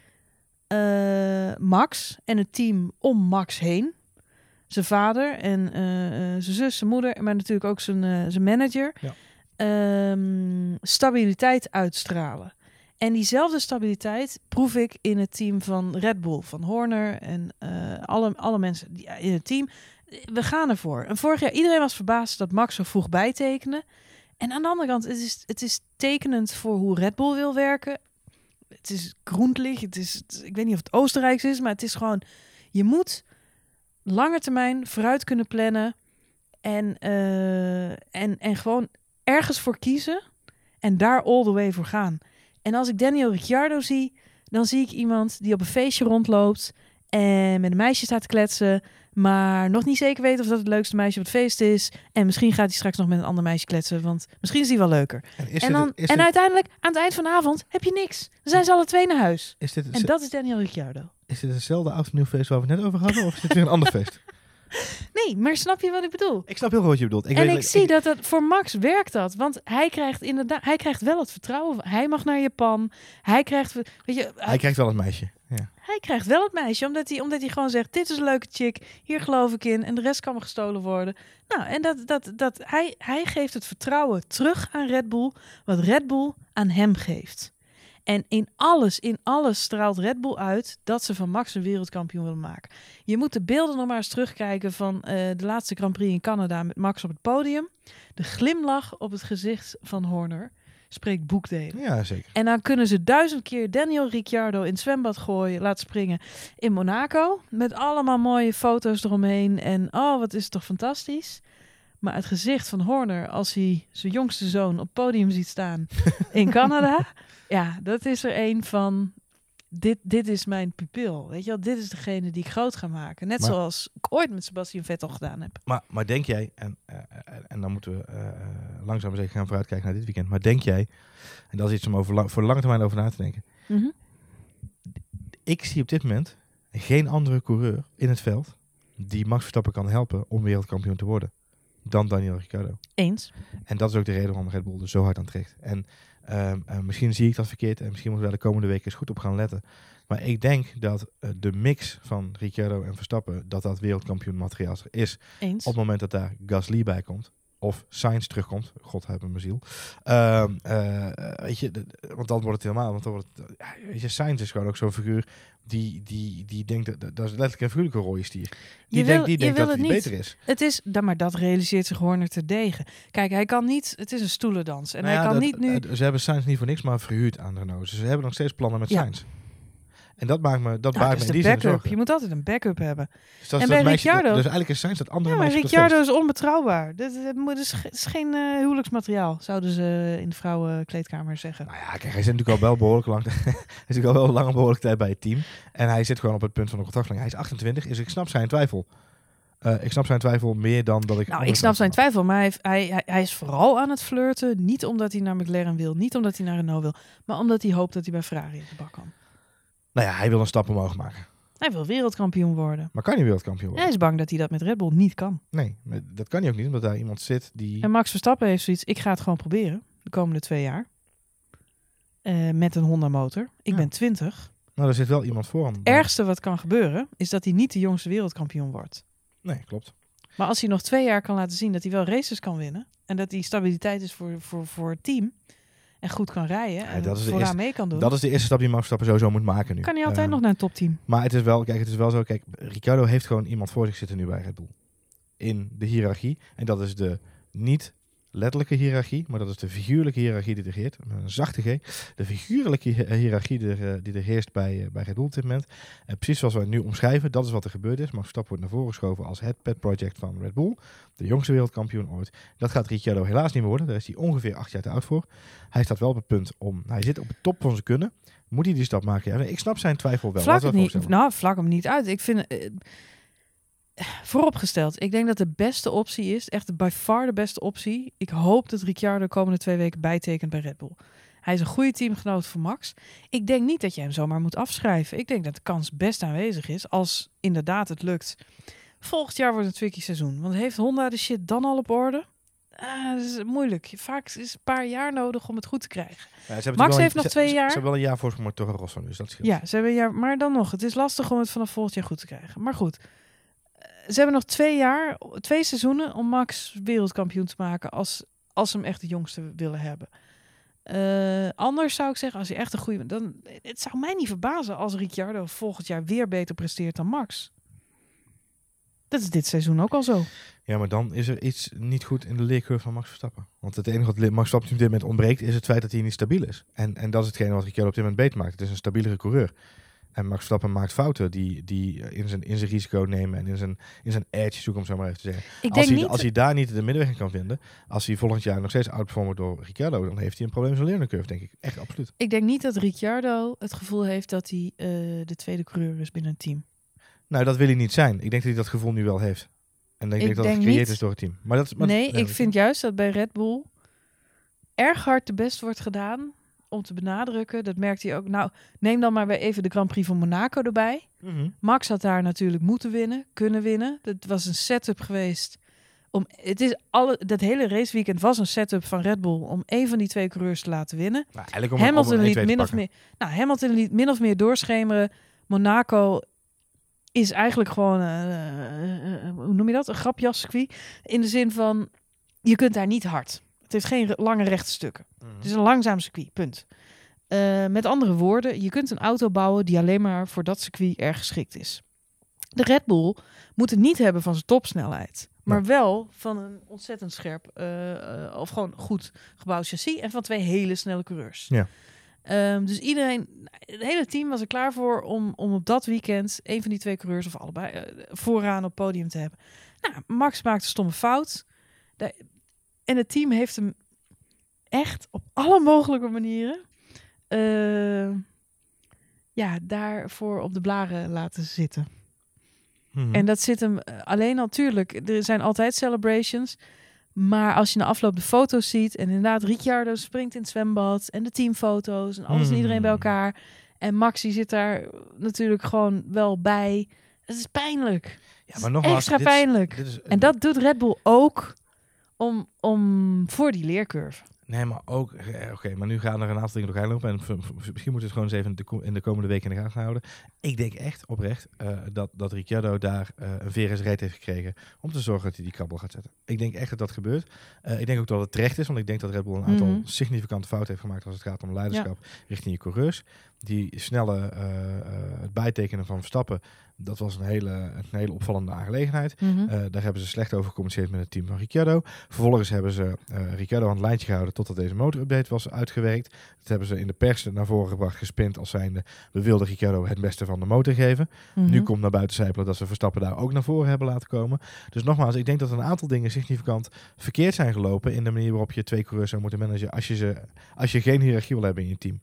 eh, Max en het team om Max heen. Zijn vader en eh, eh, zijn zus, zijn moeder, maar natuurlijk ook zijn, zijn manager. Ja. Ehm, stabiliteit uitstralen. En diezelfde stabiliteit proef ik in het team van Red Bull, van Horner en alle, alle mensen die, in het team. We gaan ervoor. En vorig jaar iedereen was verbaasd dat Max zo vroeg bijtekende. En aan de andere kant, het is, het is tekenend voor hoe Red Bull wil werken. Het is groentlig, het is, ik weet niet of het Oostenrijks is, maar het is gewoon, je moet lange termijn vooruit kunnen plannen en, eh, en, en gewoon ergens voor kiezen en daar all the way voor gaan. En als ik Daniel Ricciardo zie, dan zie ik iemand die op een feestje rondloopt En met een meisje staat te kletsen. Maar nog niet zeker weten of dat het leukste meisje op het feest is. En misschien gaat hij straks nog met een ander meisje kletsen. Want misschien is die wel leuker. En, is en, dit, dan, is, en uiteindelijk, aan het eind van de avond, heb je niks. Dan zijn ze alle twee naar huis. is, dit, En dat is Daniel Ricciardo. is dit hetzelfde oud en nieuw feest waar we het net over hadden? Of is dit weer een ander feest? Nee, maar snap je wat ik bedoel? Ik snap heel goed wat je bedoelt. Ik en weet- ik zie dat het voor Max werkt dat. Want hij krijgt inderdaad, hij krijgt wel het vertrouwen. Hij mag naar Japan. Hij krijgt, weet je, Hij krijgt wel een meisje. Hij krijgt wel het meisje, omdat hij, omdat hij gewoon zegt: Dit is een leuke chick, hier geloof ik in, en de rest kan me gestolen worden. Nou, en dat, dat, dat, hij, hij geeft het vertrouwen terug aan Red Bull, wat Red Bull aan hem geeft. En in alles, in alles straalt Red Bull uit dat ze van Max een wereldkampioen willen maken. Je moet de beelden nog maar eens terugkijken van eh, de laatste Grand Prix in Canada met Max op het podium. De glimlach op het gezicht van Horner spreekt boekdelen. ja, zeker. En dan kunnen ze duizend keer Daniel Ricciardo in het zwembad gooien, laten springen in Monaco. Met allemaal mooie foto's eromheen. En oh, wat is het toch fantastisch. Maar het gezicht van Horner als hij zijn jongste zoon op het podium ziet staan in Canada. Ja, dat is er een van, dit, dit is mijn pupil. Weet je wel, dit is degene die ik groot ga maken. Net Maar- zoals ik ooit met Sebastian Vettel gedaan heb. Maar, maar denk jij, en, eh, eh, en dan moeten we eh, langzaam zeker gaan vooruitkijken naar dit weekend. Maar denk jij, en dat is iets om over, lang- voor de lange termijn over na te denken. Mhm. Ik zie op dit moment geen andere coureur in het veld die Max Verstappen kan helpen om wereldkampioen te worden dan Daniel Ricciardo. Eens. En dat is ook de reden waarom Red Bull er zo hard aan trekt. En ehm, eh, misschien zie ik dat verkeerd en misschien moeten we daar de komende weken eens goed op gaan letten. Maar ik denk dat eh, de mix van Ricciardo en Verstappen, dat dat wereldkampioen materiaal is. Eens. Op het moment dat daar Gasly bij komt. Of Sainz terugkomt. God hebben mijn ziel. Ehm, eh, weet je, de- de- want dan wordt het helemaal. Want dan wordt het, weet je, Sainz is gewoon ook zo'n figuur die, die, die denkt, dat, dat is letterlijk een figuurlijke rode stier. Die Je denkt, die denkt dat het niet. beter is. Het is, dan, maar dat realiseert zich Horner te degen. Kijk, hij kan niet, het is een stoelendans. En Nou hij ja, kan dat- niet nu... Ze hebben Sainz niet voor niks maar verhuurd aan Renault. Dus ze hebben nog steeds plannen met Ja. Sainz. En dat maakt me, dat Nou, maakt dat me is in de die zin. Je moet altijd een backup hebben. Dus, dat, En dat bij meisje, Ricciardo- dus eigenlijk is Sainz dat andere Ja, maar Ricciardo is onbetrouwbaar. Dat, is, is geen eh, huwelijksmateriaal, zouden ze in de vrouwenkleedkamer zeggen. Nou ja, kijk, hij zit natuurlijk al wel behoorlijk lang. hij zit natuurlijk al wel lang behoorlijk tijd bij het team. En hij zit gewoon op het punt van de contractverlenging. Hij is 28, dus ik snap zijn twijfel. Eh, ik snap zijn twijfel meer dan dat ik. Nou, ik snap zijn twijfel maar hij, hij, hij is vooral aan het flirten. Niet omdat hij naar McLaren wil, niet omdat hij naar Renault wil, maar omdat hij hoopt dat hij bij Ferrari in de bak kan. Nou ja, hij wil een stap omhoog maken. Hij wil wereldkampioen worden. Maar kan hij wereldkampioen Hij worden? is bang dat hij dat met Red Bull niet kan. Nee, dat kan hij ook niet, omdat daar iemand zit die. En Max Verstappen heeft zoiets, ik ga het gewoon proberen de komende twee jaar. Eh, met een Honda motor. Ik Ja. ben 20. Nou, er zit wel iemand voor hem. Het ergste wat kan gebeuren, is dat hij niet de jongste wereldkampioen wordt. Nee, klopt. Maar als hij nog twee jaar kan laten zien dat hij wel races kan winnen. En dat hij stabiliteit is voor, voor, voor het team. En goed kan rijden. En dat is de vooraan eerste- mee kan doen. Dat is de eerste stap die Max Verstappen sowieso moet maken nu. kan hij altijd Eh, nog naar een topteam. Maar het is wel, kijk, het is wel zo. Kijk, Ricciardo heeft gewoon iemand voor zich zitten nu bij Red Bull. In de hiërarchie. En dat is de niet letterlijke hiërarchie, maar dat is de figuurlijke hiërarchie die er heert. Met een zachte G. De figuurlijke hi- hiërarchie die er, eh, die er heerst bij, eh, bij Red Bull op dit moment. En precies zoals we het nu omschrijven, dat is wat er gebeurd is. Max Verstappen wordt naar voren geschoven als het pet project van Red Bull. De jongste wereldkampioen ooit. Dat gaat Ricciardo helaas niet meer worden. Daar is hij ongeveer acht jaar te oud voor. Hij staat wel op het punt om... Hij zit op het top van zijn kunnen. Moet hij die stap maken? Ja, ik snap zijn twijfel wel. Vlak het niet, nou, vlak hem niet uit. Ik vind... eh, vooropgesteld, ik denk dat de beste optie is, echt by far de beste optie. Ik hoop dat Ricciardo de komende twee weken bijtekent bij Red Bull. Hij is een goede teamgenoot voor Max. Ik denk niet dat je hem zomaar moet afschrijven. Ik denk dat de kans best aanwezig is als inderdaad het lukt. Volgend jaar wordt het een tricky seizoen. Want heeft Honda de shit dan al op orde? Ah, dat is moeilijk. Vaak is een paar jaar nodig om het goed te krijgen. Ja, ze hebben Max heeft een- nog twee ze- jaar. Ze hebben wel een jaar voorsprong met Toro Rosso, dus dat scheelt. Ja, ze hebben een jaar, maar dan nog. Het is lastig om het vanaf volgend jaar goed te krijgen. Maar goed, ze hebben nog twee jaar, twee seizoenen om Max wereldkampioen te maken als, als ze hem echt de jongste willen hebben. Eh, anders zou ik zeggen, als hij echt een goede... Dan, het zou mij niet verbazen als Ricciardo volgend jaar weer beter presteert dan Max. Dat is dit seizoen ook al zo. Ja, maar dan is er iets niet goed in de leercurve van Max Verstappen. Want het enige wat Max Verstappen op dit moment ontbreekt, is het feit dat hij niet stabiel is. En, en dat is hetgene wat Ricciardo op dit moment beter maakt. Het is een stabielere coureur. En Max Verstappen maakt fouten die, die in, zijn, in zijn risico nemen en in zijn, in zijn edge zoeken, om zo maar even te zeggen. Ik Als denk hij, niet... als hij daar niet de middenweg in kan vinden, als hij volgend jaar nog steeds outperformed door Ricciardo, dan heeft hij een probleem zijn curve, denk ik. Echt absoluut. Ik denk niet dat Ricciardo het gevoel heeft dat hij eh, de tweede coureur is binnen een team. Nou, dat wil hij niet zijn. Ik denk dat hij dat gevoel nu wel heeft. En ik, denk dat het denk gecreëerd is door het team. Maar dat, maar nee, dat- ik vind juist dat bij Red Bull erg hard de best wordt gedaan om te benadrukken. Dat merkt hij ook. Nou, neem dan maar weer even de Grand Prix van Monaco erbij. Mhm. Max had daar natuurlijk moeten winnen, kunnen winnen. Dat was een setup geweest. Om, het is alle, dat hele raceweekend was een setup van Red Bull om een van die twee coureurs te laten winnen. Nou, eigenlijk om, om Hamilton een 1-2 liet te min of meer, nou, Hamilton liet min of meer doorschemeren. Monaco is eigenlijk gewoon, eh, eh, eh, hoe noem je dat? Een grapjascircuit. In de zin van, je kunt daar niet hard. Het heeft geen lange rechte stukken. Mhm. Het is een langzaam circuit, punt. Eh, met andere woorden, je kunt een auto bouwen die alleen maar voor dat circuit erg geschikt is. De Red Bull moet het niet hebben van zijn topsnelheid, maar wel van een ontzettend scherp eh, eh, of gewoon goed gebouwd chassis en van twee hele snelle coureurs. Ja. Ehm, dus iedereen, het hele team was er klaar voor om, om op dat weekend een van die twee coureurs of allebei vooraan op podium te hebben. Nou, Max maakte een stomme fout. De- en het team heeft hem echt op alle mogelijke manieren eh, ja, daarvoor op de blaren laten zitten. Mhm. En dat zit hem eh, alleen natuurlijk. Er zijn altijd celebrations. Maar als je na afloop de foto's ziet. En inderdaad, Ricciardo springt in het zwembad. En de teamfoto's. En alles en iedereen bij Hmm. elkaar. En Maxi zit daar natuurlijk gewoon wel bij. Het is pijnlijk. ja, maar nogmaals, Extra dit is- pijnlijk. dit is- En dat doet Red Bull ook om, om voor die leercurve. Nee, maar ook... eh, Oké, maar nu gaan er een aantal dingen doorheen lopen. En misschien moeten we het gewoon eens even in de, ko- in de komende weken in de gaten houden. Ik denk echt, oprecht, eh, dat, dat Ricciardo daar eh, een VRS reet heeft gekregen... om te zorgen dat hij die krabbel gaat zetten. Ik denk echt dat dat gebeurt. Ik denk ook dat het terecht is, want ik denk dat Red Bull een aantal Mhm. significante fouten heeft gemaakt... als het gaat om leiderschap richting je coureurs. Die snelle het bijtekenen van Verstappen... dat was een hele, een hele opvallende aangelegenheid. Eh, daar hebben ze slecht over gecommuniceerd met het team van Ricciardo. Vervolgens hebben ze eh, Ricciardo aan het lijntje gehouden totdat deze motorupdate was uitgewerkt. Dat hebben ze in de pers naar voren gebracht, gespind als zijnde... we wilden Ricciardo het beste van de motor geven. Mhm. Nu komt naar buiten zijpelen dat ze Verstappen daar ook naar voren hebben laten komen. Dus nogmaals, ik denk dat een aantal dingen significant verkeerd zijn gelopen... in de manier waarop je twee coureurs zou moeten managen... als je, ze, als je geen hiërarchie wil hebben in je team.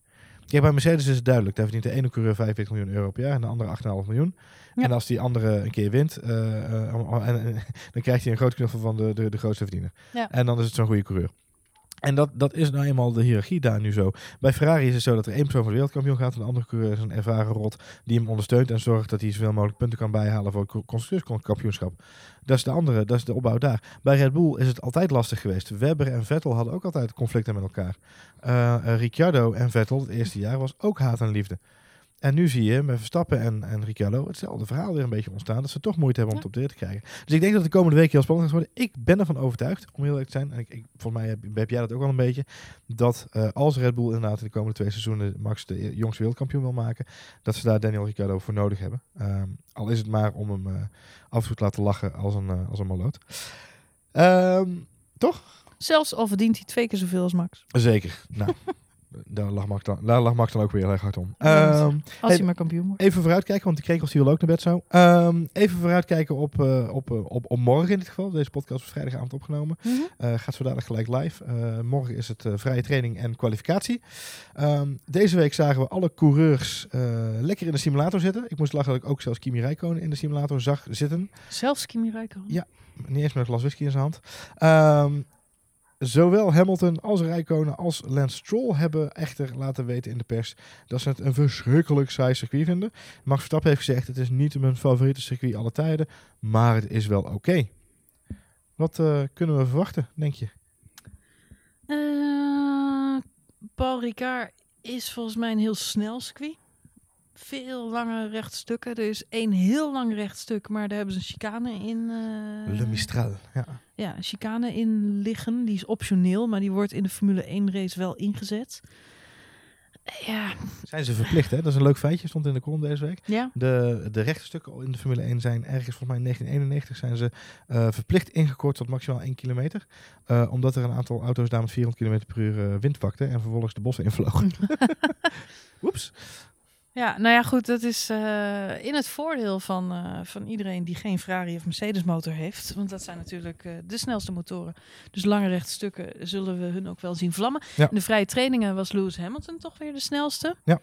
Kijk, bij Mercedes is het duidelijk. Daar verdient de ene coureur 45 miljoen euro per jaar en de andere 8,5 miljoen. Ja. En als die andere een keer wint, eh, eh, en- dan krijgt hij een groot knuffel van de, de, de grootste verdiener. Ja. En dan is het zo'n goede coureur. En dat, dat is nou eenmaal de hiërarchie daar nu zo. Bij Ferrari is het zo dat er één persoon voor de wereldkampioen gaat en de andere coureur is een ervaren rot die hem ondersteunt en zorgt dat hij zoveel mogelijk punten kan bijhalen voor het constructeurskampioenschap. Dat is de andere, dat is de opbouw daar. Bij Red Bull is het altijd lastig geweest. Webber en Vettel hadden ook altijd conflicten met elkaar. Eh, Ricciardo en Vettel het eerste jaar was ook haat en liefde. En nu zie je met Verstappen en, en Ricciardo hetzelfde verhaal weer een beetje ontstaan. Dat ze toch moeite hebben om het op de te krijgen. Dus ik denk dat de komende weken heel spannend gaat worden. Ik ben ervan overtuigd, om heel eerlijk te zijn. En ik, ik, volgens mij heb, heb jij dat ook wel een beetje. Dat eh, als Red Bull inderdaad in de komende twee seizoenen Max de jongste wereldkampioen wil maken. Dat ze daar Daniel Ricciardo voor nodig hebben. Ehm, al is het maar om hem eh, af en toe te laten lachen als een, eh, als een maloot. Ehm, toch? Zelfs al verdient hij twee keer zoveel als Max. Zeker. Nou, daar lag, Max dan, daar lag dan ook weer heel erg hard om. Ja, Ehm, Als hij maar kampioen wordt. Even vooruitkijken, want die krekels die wil ook naar bed zo. Ehm, even vooruitkijken op, eh, op, eh, op, op morgen in dit geval. Deze podcast is vrijdagavond opgenomen. Mhm. Eh, gaat zo dadelijk gelijk live. Morgen is het vrije training en kwalificatie. Ehm, deze week zagen we alle coureurs lekker in de simulator zitten. Ik moest lachen dat ik ook zelfs Kimi Räikkönen in de simulator zag zitten. Zelfs Kimi Räikkönen. Ja. Niet eens met een glas whisky in zijn hand. Zowel Hamilton als Räikkönen als Lance Stroll hebben echter laten weten in de pers dat ze het een verschrikkelijk saai circuit vinden. Max Verstappen heeft gezegd het is niet mijn favoriete circuit alle tijden, maar het is wel oké. Wat eh, kunnen we verwachten, denk je? Eh, Paul Ricard is volgens mij een heel snel circuit. Veel lange rechtstukken. Er is één heel lang rechtstuk, maar daar hebben ze een chicane in. eh, Le Mistral. Ja. Ja, een chicane in liggen. Die is optioneel, maar die wordt in de Formule 1 race wel ingezet. Ja, Zijn ze verplicht, hè? Dat is een leuk feitje, stond in de column deze week. ja. De, de rechtestukken in de Formule 1 zijn ergens volgens mij in 1991 zijn ze eh, verplicht ingekort tot maximaal 1 kilometer. Eh, omdat er een aantal auto's daar met 400 km per uur wind pakten en vervolgens de bossen invlogen. Oeps. Ja, nou ja, goed, dat is eh, in het voordeel van, eh, van iedereen die geen Ferrari of Mercedes motor heeft. Want dat zijn natuurlijk eh, de snelste motoren. Dus lange rechtstukken zullen we hun ook wel zien vlammen. Ja. In de vrije trainingen was Lewis Hamilton toch weer de snelste. Ja.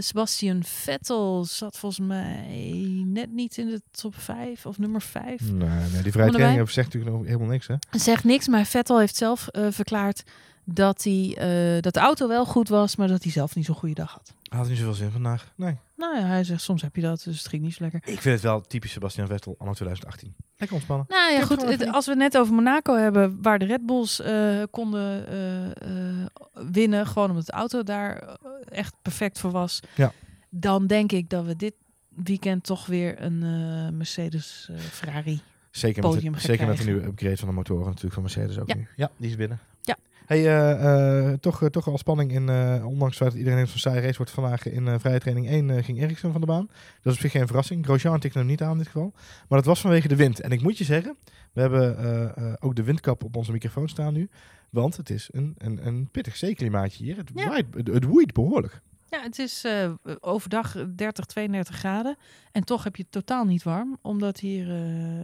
Sebastian Vettel zat volgens mij net niet in de top 5 of nummer 5. Nee, nee, die vrije training zegt natuurlijk nog helemaal niks, hè? Zegt niks, maar Vettel heeft zelf verklaard dat, hij, eh, dat de auto wel goed was, maar dat hij zelf niet zo'n goede dag had. Had niet zoveel zin vandaag. Nee. Nou ja, hij zegt soms heb je dat, dus het ging niet zo lekker. Ik vind het wel typisch Sebastian Vettel anno 2018. Lekker ontspannen. Nou ja, goed. het- als we het net over Monaco hebben, waar de Red Bulls eh, konden eh, winnen, gewoon omdat de auto daar echt perfect voor was, Ja. dan denk ik dat we dit weekend toch weer een Mercedes Ferrari. Zeker met, zeker met de nieuwe upgrade van de motoren natuurlijk van Mercedes ook Ja. nu. Ja, die is binnen. Hey, eh, eh, toch, eh, toch al spanning in, ondanks dat iedereen heeft van saai race wordt vandaag in vrije training 1 eh, ging Ericsson van de baan. Dat is op zich geen verrassing. Grosjean tikte hem niet aan in dit geval. Maar dat was vanwege de wind. En ik moet je zeggen, we hebben ook de windkap op onze microfoon staan nu. Want het is een, een, een pittig zeeklimaatje hier. Het, Ja. waait, het, het woeit behoorlijk. Ja, het is eh, overdag 30, 32 graden en toch heb je het totaal niet warm, omdat hier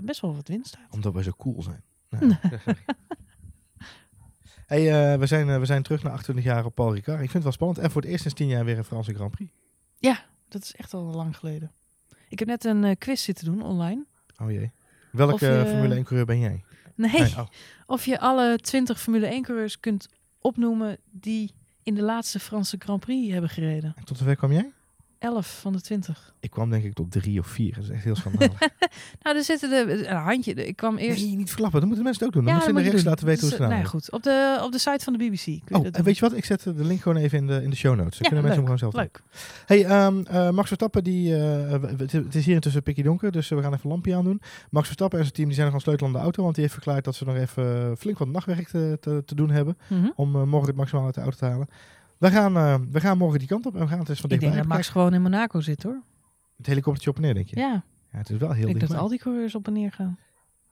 best wel wat wind staat. Omdat wij zo cool zijn. Nou, hey, eh, we, zijn, eh, we zijn terug naar 28 jaar op Paul Ricard. Ik vind het wel spannend. En voor het eerst sinds 10 jaar weer een Franse Grand Prix. Dat is echt al lang geleden. Ik heb net een eh, quiz zitten doen online. Oh jee. Welke je- Formule 1 coureur ben jij? Nee, Nee, oh. of je alle 20 Formule 1 coureurs kunt opnoemen die in de laatste Franse Grand Prix hebben gereden. En tot zover kwam jij? 11 van de 20. Ik kwam denk ik tot drie of vier. Dat is echt heel schandalig. Nou, er zitten de, een handje. Ik kwam eerst. nee, niet verklappen. Dan moeten mensen het ook doen. Dan Ja, moeten ze in de rechts doen. laten weten hoe ze Dus, het nou ja, goed. Op de, op de site van de BBC. Kun je hebben. Oh, dat en doen. weet je wat? Ik zet de link gewoon even in de, in de show notes. Dan Ja, kunnen mensen hem leuk, gewoon zelf doen. Leuk. Hey, ehm, eh, Max Verstappen, die, eh, het is hier intussen pikkie donker, dus we gaan even een lampje aandoen. Max Verstappen en zijn team die zijn nog aan het sleutelen aan de auto, want die heeft verklaard dat ze nog even eh, flink wat nachtwerk te, te, te doen hebben Mhm. om eh, morgen het maximaal uit de auto te halen. We gaan, eh, we gaan morgen die kant op en we gaan het eens van Ik dichtbij denk dat Max gewoon in Monaco zit hoor. Het helikoptertje op en neer, denk je? Ja, Ja, het is wel heel ik denk dat al die coureurs op en neer gaan.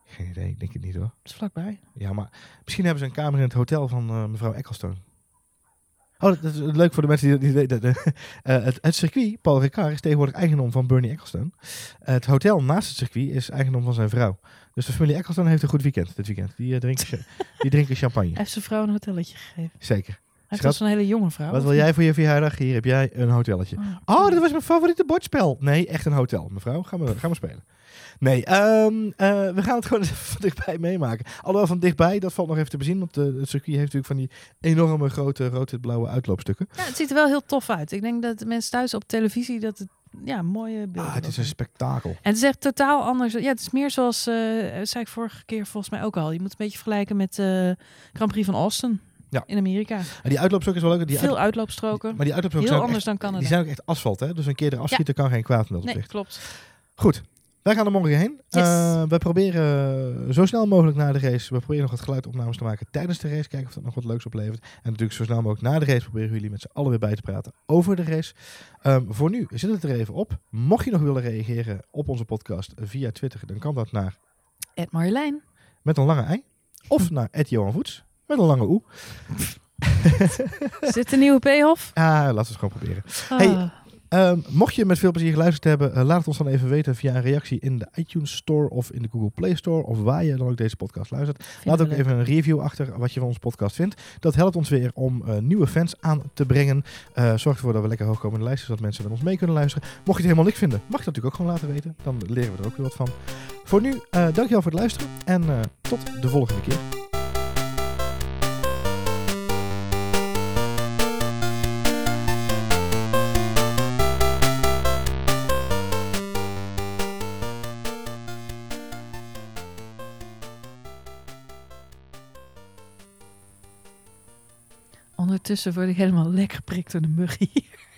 Geen idee, ik denk het niet hoor. Dat is vlakbij. Ja, maar misschien hebben ze een kamer in het hotel van eh, mevrouw Ecclestone. Oh, dat, is leuk voor de mensen die het niet eh, het, het circuit, Paul Ricard, is tegenwoordig eigendom van Bernie Ecclestone. het hotel naast het circuit is eigendom van zijn vrouw. Dus de familie Ecclestone heeft een goed weekend dit weekend. Die, drinken, die drinken champagne. Hij heeft zijn vrouw een hotelletje gegeven. Zeker. Hij heeft zo'n hele jonge vrouw. Wat wil jij voor je verjaardag? Hier heb jij een hotelletje. Oh, dat was mijn favoriete bordspel. Nee, echt een hotel. Mevrouw, gaan we, gaan we spelen. Nee, ehm, eh, we gaan het gewoon van dichtbij meemaken. Alhoewel van dichtbij, dat valt nog even te bezien. Want eh, het circuit heeft natuurlijk van die enorme grote rood-wit-blauwe uitloopstukken. Ja, het ziet er wel heel tof uit. Ik denk dat de mensen thuis op televisie dat het ja, mooie beelden. Ah, het is een spektakel. En het is echt totaal anders. Ja, het is meer zoals, eh zei ik vorige keer volgens mij ook al. Je moet een beetje vergelijken met eh Grand Prix van Austin Ja. in Amerika. En die uitloopstukken is wel leuk. Die Veel uit- uitloopstroken. maar die uitloopstukken Heel anders echt, dan Canada. die zijn ook echt asfalt. Hè? Dus een keer eraf schieten kan geen kwaad in dat nee, opzicht. klopt. Goed, wij gaan er morgen heen. Yes. Eh, we proberen zo snel mogelijk na de race. We proberen nog wat geluidopnames te maken tijdens de race. Kijken of dat nog wat leuks oplevert. En natuurlijk zo snel mogelijk na de race proberen we jullie met z'n allen weer bij te praten over de race. Ehm, voor nu zit het er even op. Mocht je nog willen reageren op onze podcast via Twitter, dan kan dat naar Ed Marjolein. met een lange ei. Of naar Ed Johan Voets met een lange oe. Is dit de nieuwe P-hof? Ah, laten we het gewoon proberen. Ah, Hey, Ehm, mocht je met veel plezier geluisterd hebben, eh, laat het ons dan even weten via een reactie in de iTunes Store of in de Google Play Store of waar je dan ook deze podcast luistert. Laat ook leuk. even een review achter wat je van onze podcast vindt. Dat helpt ons weer om eh, nieuwe fans aan te brengen. Eh zorgt ervoor dat we lekker hoog komen in de lijst, zodat mensen met ons mee kunnen luisteren. Mocht je het helemaal niks vinden, mag je dat natuurlijk ook gewoon laten weten. Dan leren we er ook weer wat van. Voor nu, dankjewel voor het luisteren en tot de volgende keer. Ondertussen word ik helemaal lekker geprikt door de mug hier.